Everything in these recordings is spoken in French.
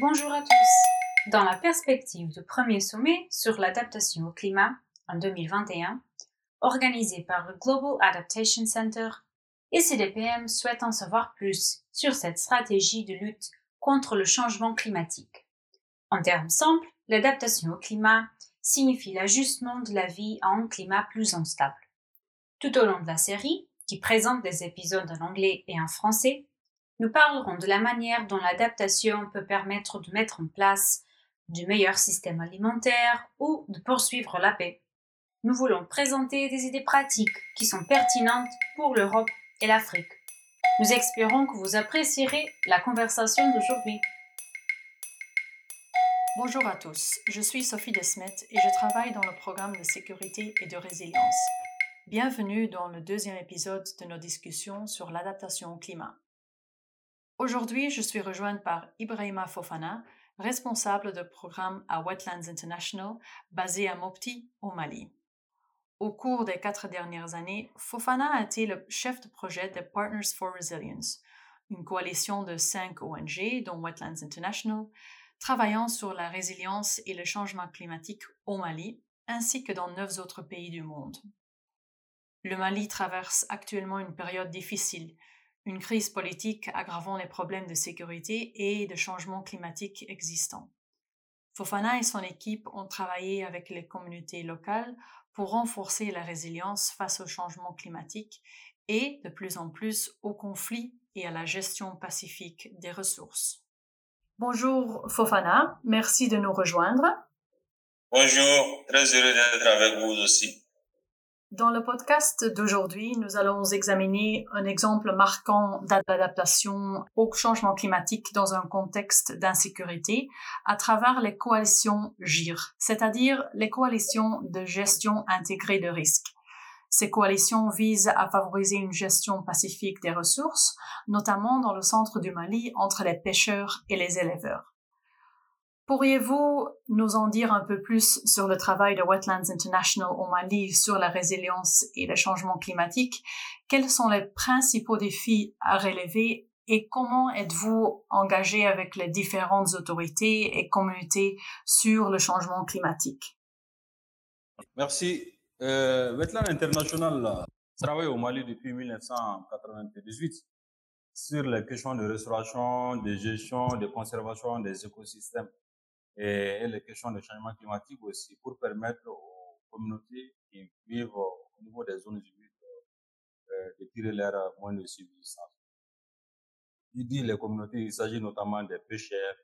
Bonjour à tous. Dans la perspective du premier sommet sur l'adaptation au climat en 2021, organisé par le Global Adaptation Center, ECDPM souhaite en savoir plus sur cette stratégie de lutte contre le changement climatique. En termes simples, l'adaptation au climat signifie l'ajustement de la vie à un climat plus instable. Tout au long de la série, qui présente des épisodes en anglais et en français, nous parlerons de la manière dont l'adaptation peut permettre de mettre en place du meilleur système alimentaire ou de poursuivre la paix. Nous voulons présenter des idées pratiques qui sont pertinentes pour l'Europe et l'Afrique. Nous espérons que vous apprécierez la conversation d'aujourd'hui. Bonjour à tous, je suis Sophie Desmet et je travaille dans le programme de sécurité et de résilience. Bienvenue dans le deuxième épisode de nos discussions sur l'adaptation au climat. Aujourd'hui, je suis rejointe par Ibrahima Fofana, responsable de programme à Wetlands International, basé à Mopti, au Mali. Au cours des quatre dernières années, Fofana a été le chef de projet de Partners for Resilience, une coalition de cinq ONG, dont Wetlands International, travaillant sur la résilience et le changement climatique au Mali, ainsi que dans neuf autres pays du monde. Le Mali traverse actuellement une période difficile, une crise politique aggravant les problèmes de sécurité et de changement climatique existants. Fofana et son équipe ont travaillé avec les communautés locales pour renforcer la résilience face au changement climatique et, de plus en plus, aux conflits et à la gestion pacifique des ressources. Bonjour Fofana, merci de nous rejoindre. Bonjour, très heureux d'être avec vous aussi. Dans le podcast d'aujourd'hui, nous allons examiner un exemple marquant d'adaptation au changement climatique dans un contexte d'insécurité à travers les coalitions GIR, c'est-à-dire les coalitions de gestion intégrée de risques. Ces coalitions visent à favoriser une gestion pacifique des ressources, notamment dans le centre du Mali entre les pêcheurs et les éleveurs. Pourriez-vous nous en dire un peu plus sur le travail de Wetlands International au Mali sur la résilience et le changement climatique? Quels sont les principaux défis à relever et comment êtes-vous engagé avec les différentes autorités et communautés sur le changement climatique? Merci. Euh, Wetland International travaille au Mali depuis 1998 sur les questions de restauration, de gestion, de conservation des écosystèmes et, les questions de changement climatique aussi pour permettre aux communautés qui vivent au niveau des zones humides euh, de tirer leur moins de subsistance. Il dit les communautés, il s'agit notamment des pêcheurs,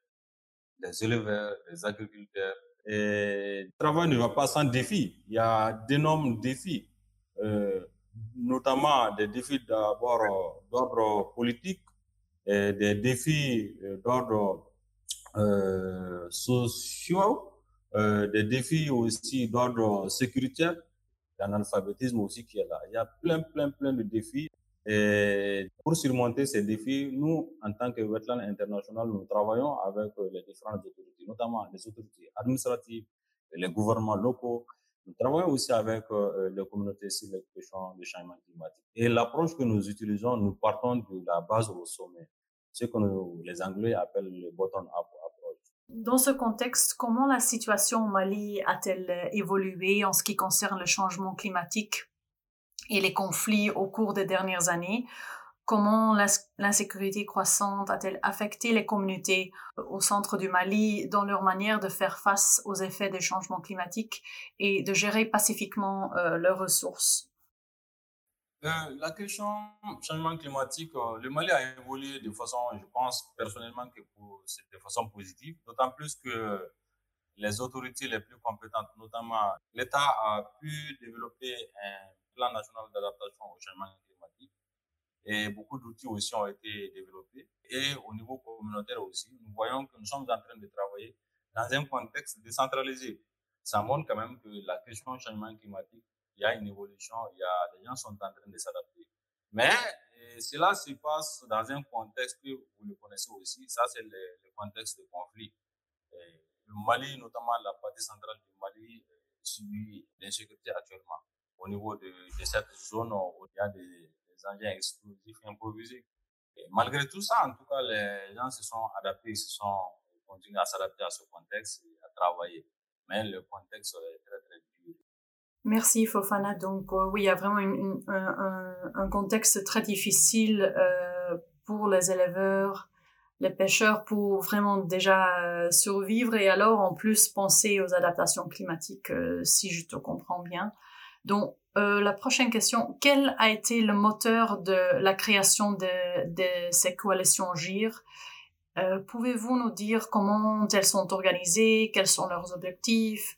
des éleveurs, des agriculteurs, et le travail ne va pas sans défis. Il y a d'énormes défis, euh, notamment des défis d'abord euh, d'ordre politique, et des défis euh, d'ordre euh, social, euh, des défis aussi d'ordre sécuritaire, l'analphabétisme aussi qui est là. Il y a plein, plein, plein de défis. Et pour surmonter ces défis, nous, en tant que Wetland International, nous travaillons avec les différentes autorités, notamment les autorités administratives, les gouvernements locaux. Nous travaillons aussi avec euh, les communautés sur les questions de changement climatique. Et l'approche que nous utilisons, nous partons de la base au sommet, ce que les Anglais appellent le bottom-up approach. Dans ce contexte, comment la situation au Mali a-t-elle évolué en ce qui concerne le changement climatique et les conflits au cours des dernières années? Comment l'insécurité croissante a-t-elle affecté les communautés euh, au centre du Mali dans leur manière de faire face aux effets des changements climatiques et de gérer pacifiquement euh, leurs ressources? Euh, La question changement climatique, le Mali a évolué de façon, je pense personnellement que c'est de façon positive, d'autant plus que les autorités les plus compétentes, notamment l'État, a pu développer un plan national d'adaptation au changement climatique. Et beaucoup d'outils aussi ont été développés. Et au niveau communautaire aussi, nous voyons que nous sommes en train de travailler dans un contexte décentralisé. Ça montre quand même que la question du changement climatique, y a une évolution, il y a, les gens sont en train de s'adapter. Mais cela se passe dans un contexte que vous le connaissez aussi, ça c'est le, contexte de conflit. le Mali, notamment la partie centrale du Mali, subit l'insécurité actuellement au niveau de, de cette zone où il y a des, engins explosifs improvisés. Et malgré tout ça, en tout cas, les gens se sont adaptés, se sont continuer à s'adapter à ce contexte et à travailler. Mais le contexte est très, très dur. Merci Fofana. Donc euh, oui, il y a vraiment un, contexte très difficile euh, pour les éleveurs, les pêcheurs pour vraiment déjà euh, survivre et alors en plus penser aux adaptations climatiques, si je te comprends bien. Donc la prochaine question, quel a été le moteur de la création de, de ces coalitions GIR? Pouvez-vous nous dire comment elles sont organisées, quels sont leurs objectifs,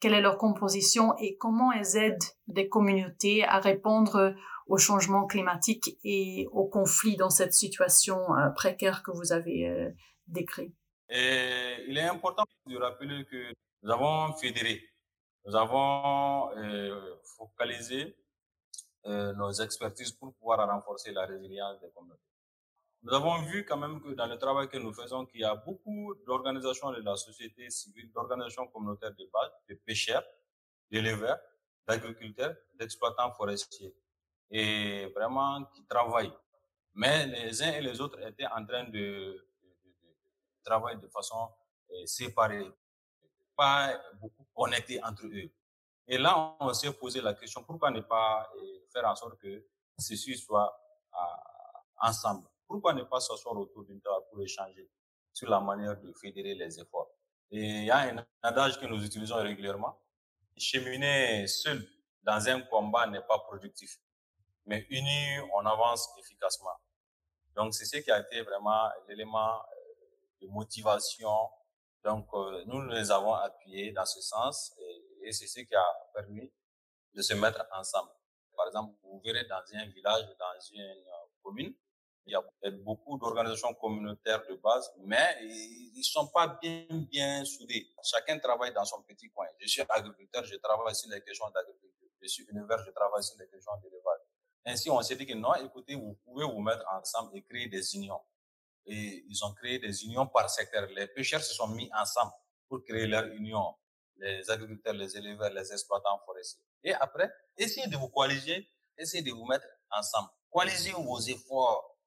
quelle est leur composition et comment elles aident des communautés à répondre au changement climatique et au conflit dans cette situation euh, précaire que vous avez euh, décrit. Et il est important de rappeler que nous avons fédéré, nous avons euh, focalisé nos expertises pour pouvoir renforcer la résilience des communautés. Nous avons vu quand même que dans le travail que nous faisons, qu'il y a beaucoup d'organisations de la société civile, d'organisations communautaires de base, de pêcheurs, d'éleveurs, d'agriculteurs, d'exploitants forestiers et vraiment qui travaillent. Mais les uns et les autres étaient en train de, de, de, travailler de façon euh, séparée, pas beaucoup connectés entre eux. Et là, on s'est posé la question, pourquoi ne pas euh, faire en sorte que ceci soit ensemble? Pourquoi ne pas s'asseoir autour d'une table pour échanger sur la manière de fédérer les efforts? Et il y a un adage que nous utilisons régulièrement. Cheminer seul dans un combat n'est pas productif mais unis, on avance efficacement. Donc, c'est ce qui a été vraiment l'élément euh, de motivation. Donc, euh, nous les avons appuyés dans ce sens et, c'est ce qui a permis de se mettre ensemble. Par exemple, vous verrez dans un village, dans une euh, commune, il y a beaucoup d'organisations communautaires de base, mais ils sont pas bien, soudés. Chacun travaille dans son petit coin. Je suis agriculteur, je travaille sur les questions d'agriculture. Je suis éleveur, je travaille sur les questions d'élevage. Ainsi, on s'est dit que non, écoutez, vous pouvez vous mettre ensemble et créer des unions. Et ils ont créé des unions par secteur. Les pêcheurs se sont mis ensemble pour créer leur union. Les agriculteurs, les éleveurs, les exploitants forestiers. Et après, essayez de vous coaliser, essayez de vous mettre ensemble. Coalisez vos efforts.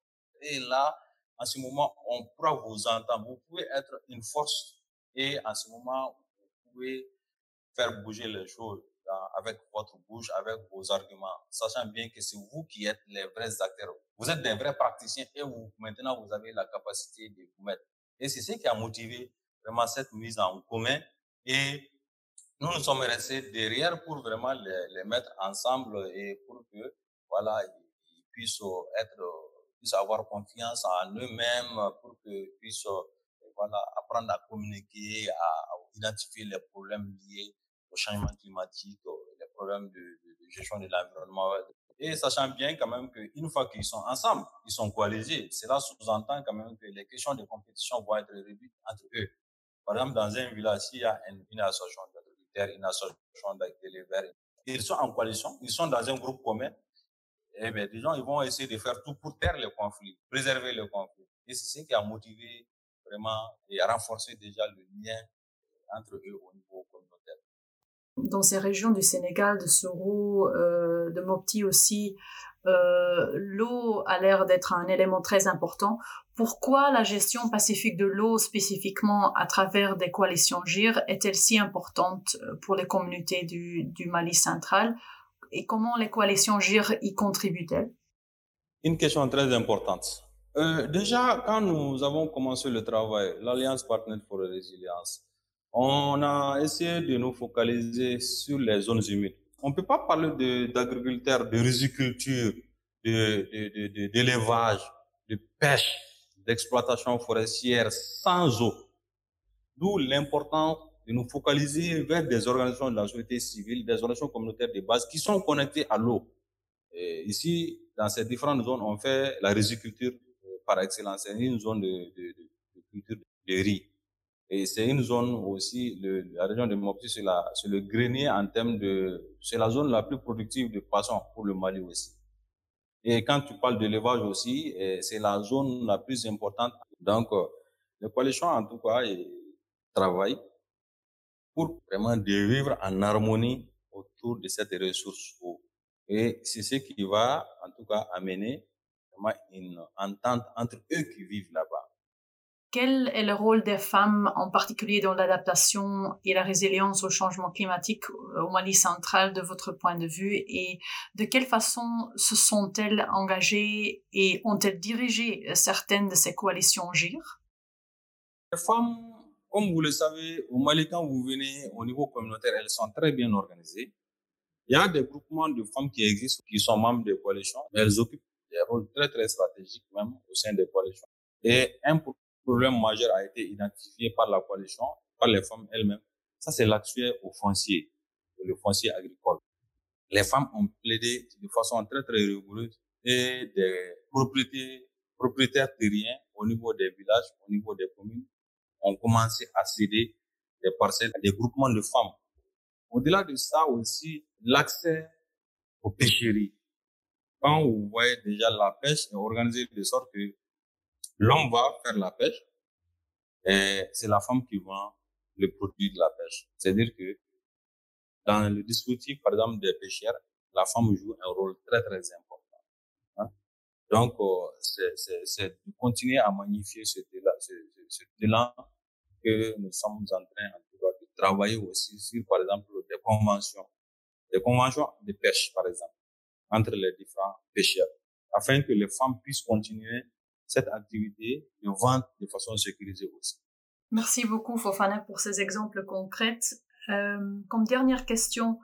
Et là, en ce moment, on pourra vous entendre. Vous pouvez être une force. Et en ce moment, vous pouvez faire bouger les choses avec votre bouche, avec vos arguments, sachant bien que c'est vous qui êtes les vrais acteurs. Vous êtes des vrais praticiens et vous, maintenant, vous avez la capacité de vous mettre. Et c'est ce qui a motivé vraiment cette mise en commun. Et nous nous sommes restés derrière pour vraiment les, les mettre ensemble et pour que, voilà, ils puissent être, puissent avoir confiance en eux-mêmes, pour qu'ils puissent, voilà, apprendre à communiquer, à identifier les problèmes liés au changement climatique, les problèmes de, gestion de l'environnement. Et sachant bien quand même qu'une fois qu'ils sont ensemble, ils sont coalisés, cela sous-entend quand même que les questions de compétition vont être réduites entre eux. Par exemple, dans un village, s'il y a une, une association d'agriculteurs, une association d'éleveurs, ils sont en coalition, ils sont dans un groupe commun, eh bien, gens, ils vont essayer de faire tout pour taire le conflit, préserver le conflit. Et c'est ce qui a motivé vraiment et renforcé déjà le lien entre eux au niveau communautaire dans ces régions du Sénégal, de Soro, euh, de Mopti aussi, euh, l'eau a l'air d'être un élément très important. Pourquoi la gestion pacifique de l'eau spécifiquement à travers des coalitions GIR est-elle si importante euh, pour les communautés du, du Mali central? Et comment les coalitions GIR y contribuent-elles? Une question très importante. Euh, déjà, quand nous avons commencé le travail, l'Alliance Partenaire pour la Résilience, on a essayé de nous focaliser sur les zones humides. On ne peut pas parler d'agriculture, de, riziculture, d'élevage, de, de, de pêche, d'exploitation forestière sans eau. D'où l'importance de nous focaliser vers des organisations de la société civile, des organisations communautaires de base qui sont connectées à l'eau. Ici, dans ces différentes zones, on fait la riziculture euh, par excellence. C'est une zone de, de, de culture de riz. Et c'est une zone aussi, la région de Mopti, c'est le grenier en termes de, c'est la zone la plus productive de poissons pour le Mali aussi. Et quand tu parles d'élevage aussi, eh, c'est la zone la plus importante. Donc, euh, le coalition, en tout cas, travaille pour vraiment de vivre en harmonie autour de cette ressource eau. Et c'est ce qui va, en tout cas, amener vraiment une entente entre eux qui vivent là-bas. quel est le rôle des femmes, en particulier dans l'adaptation et la résilience au changement climatique au Mali central de votre point de vue? Et de quelle façon se sont-elles engagées et ont-elles dirigé certaines de ces coalitions GIR Les femmes, comme vous le savez, au Mali, quand vous venez au niveau communautaire, elles sont très bien organisées. Il y a des groupements de femmes qui existent, qui sont membres des coalitions, elles occupent des rôles très, très stratégiques même au sein des coalitions. Et un problème majeur a été identifié par la coalition, par les femmes elles-mêmes. Ça, c'est l'accès au foncier, le foncier agricole. Les femmes ont plaidé de façon très, très rigoureuse et des propriétés, propriétaires terriens au niveau des villages, au niveau des communes, ont commencé à céder des parcelles des groupements de femmes. Au-delà de ça aussi, l'accès aux pêcheries. Quand vous voyez déjà la pêche est organisée de sorte que L'homme va faire la pêche et c'est la femme qui vend le produit de la pêche. C'est-à-dire que dans le dispositif, par exemple, des pêcheurs, la femme joue un rôle très, très important. Donc, euh, c'est de continuer à magnifier ce talent, que nous sommes en train de travailler aussi sur, par exemple, des conventions, des conventions de pêche, par exemple, entre les différents pêcheurs, afin que les femmes puissent continuer cette activité de vente de façon sécurisée aussi. Merci beaucoup Fofana pour ces exemples concrets. Euh, comme dernière question,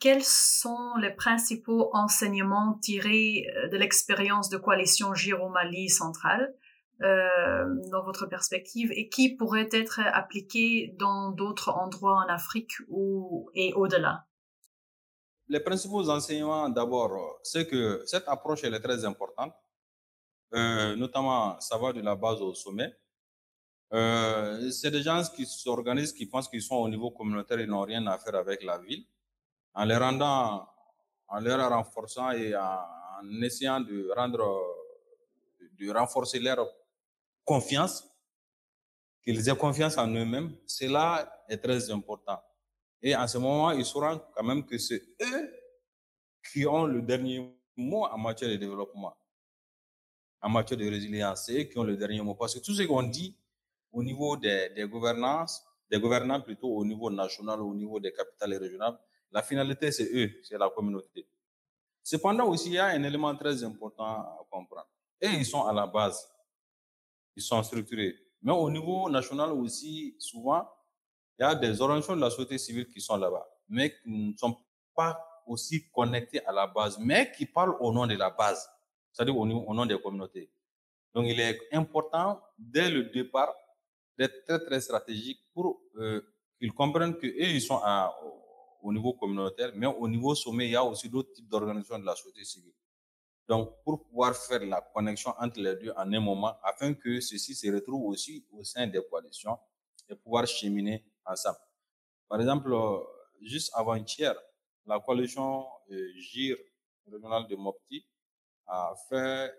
quels sont les principaux enseignements tirés euh, de l'expérience de coalition Giro Mali centrale euh, dans votre perspective et qui pourraient être appliqués dans d'autres endroits en Afrique ou, et au-delà? Les principaux enseignements, d'abord, c'est que cette approche est très importante euh, notamment ça va de la base au sommet. Euh, c'est des gens qui s'organisent, qui pensent qu'ils sont au niveau communautaire et n'ont rien à faire avec la ville. En les rendant, en leur renforçant et en, essayant de rendre, de renforcer leur confiance, qu'ils aient confiance en eux-mêmes, cela est très important. Et en ce moment, ils sauront quand même que c'est eux qui ont le dernier mot en matière de développement en matière de résilience, c'est eux qui ont le dernier mot. Parce que tout ce qu'on dit au niveau des, des gouvernances, des gouvernants plutôt au niveau national, au niveau des capitales régionales, la finalité, c'est eux, c'est la communauté. Cependant aussi, il y a un élément très important à comprendre. Et ils sont à la base. Ils sont structurés. Mais au niveau national aussi, souvent, il y a des organisations de la société civile qui sont là-bas, mais qui ne sont pas aussi connectés à la base, mais qui parlent au nom de la base c'est-à-dire au, nom des communautés. Donc, il est important, dès le départ, d'être très, très stratégique pour euh, qu'ils comprennent qu'eux, ils sont à, au niveau communautaire, mais au niveau sommet, il y a aussi d'autres types d'organisations de la société civile. Donc, pour pouvoir faire la connexion entre les deux en un moment, afin que ceci se retrouve aussi au sein des coalitions et pouvoir cheminer ensemble. Par exemple, euh, juste avant-hier, la coalition euh, GIR régionale de Mopti a fait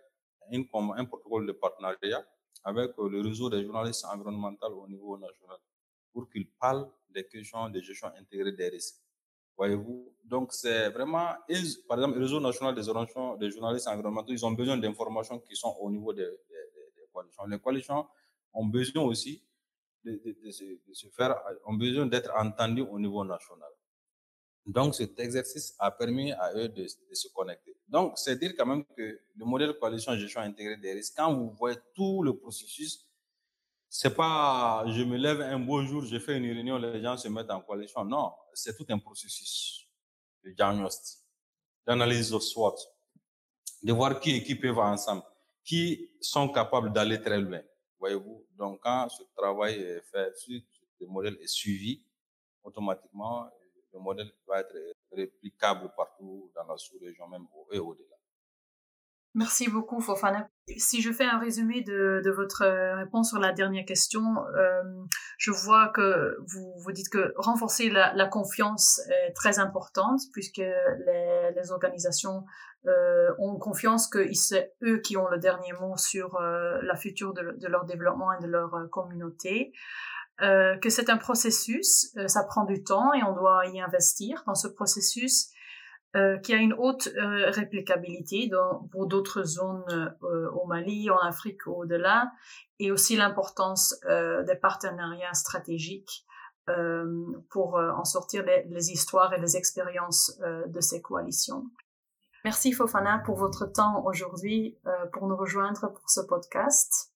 une, un protocole de partenariat avec euh, le réseau des journalistes environnementaux au niveau national pour qu'ils parlent des questions de gestion intégrée des risques. Voyez-vous Donc, c'est vraiment, par exemple, le réseau national des, journalistes environnementaux, ils ont besoin d'informations qui sont au niveau des, des, coalitions. Les coalitions ont besoin aussi de se faire, ont besoin d'être entendus au niveau national. Donc, cet exercice a permis à eux de, se connecter. Donc, c'est dire quand même que le modèle coalition gestion intégrée des risques, quand vous voyez tout le processus, c'est pas je me lève un beau jour, je fais une réunion, les gens se mettent en coalition. Non, c'est tout un processus de diagnostic, d'analyse de SWOT, de voir qui et qui peuvent ensemble, qui sont capables d'aller très loin. Voyez-vous? Donc, quand ce travail est fait, le modèle est suivi, automatiquement, le modèle va être réplicable partout dans la sous-région même et au-delà. Merci beaucoup, Fofana. Si je fais un résumé de, votre euh, réponse sur la dernière question, euh, je vois que vous, dites que renforcer la, confiance est très importante puisque les, organisations euh, ont confiance que c'est eux qui ont le dernier mot sur la future de, leur développement et de leur communauté. Que c'est un processus, ça prend du temps et on doit y investir dans ce processus. Euh, qui a une haute euh, réplicabilité pour d'autres zones euh, au Mali, en Afrique au-delà, et aussi l'importance des partenariats stratégiques pour en sortir les, histoires et les expériences de ces coalitions. Merci Fofana pour votre temps aujourd'hui, pour nous rejoindre pour ce podcast.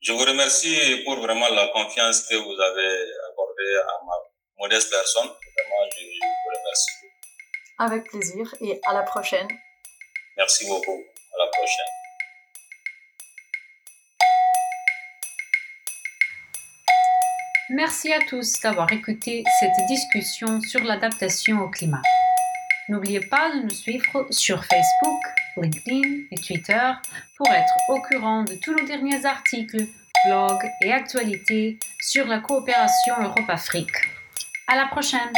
Je vous remercie pour vraiment la confiance que vous avez accordée à ma modeste personne. Vraiment, je vous remercie. Avec plaisir et à la prochaine. Merci beaucoup. À la prochaine. Merci à tous d'avoir écouté cette discussion sur l'adaptation au climat. N'oubliez pas de nous suivre sur Facebook, LinkedIn et Twitter pour être au courant de tous nos derniers articles, blogs et actualités sur la coopération Europe-Afrique. À la prochaine!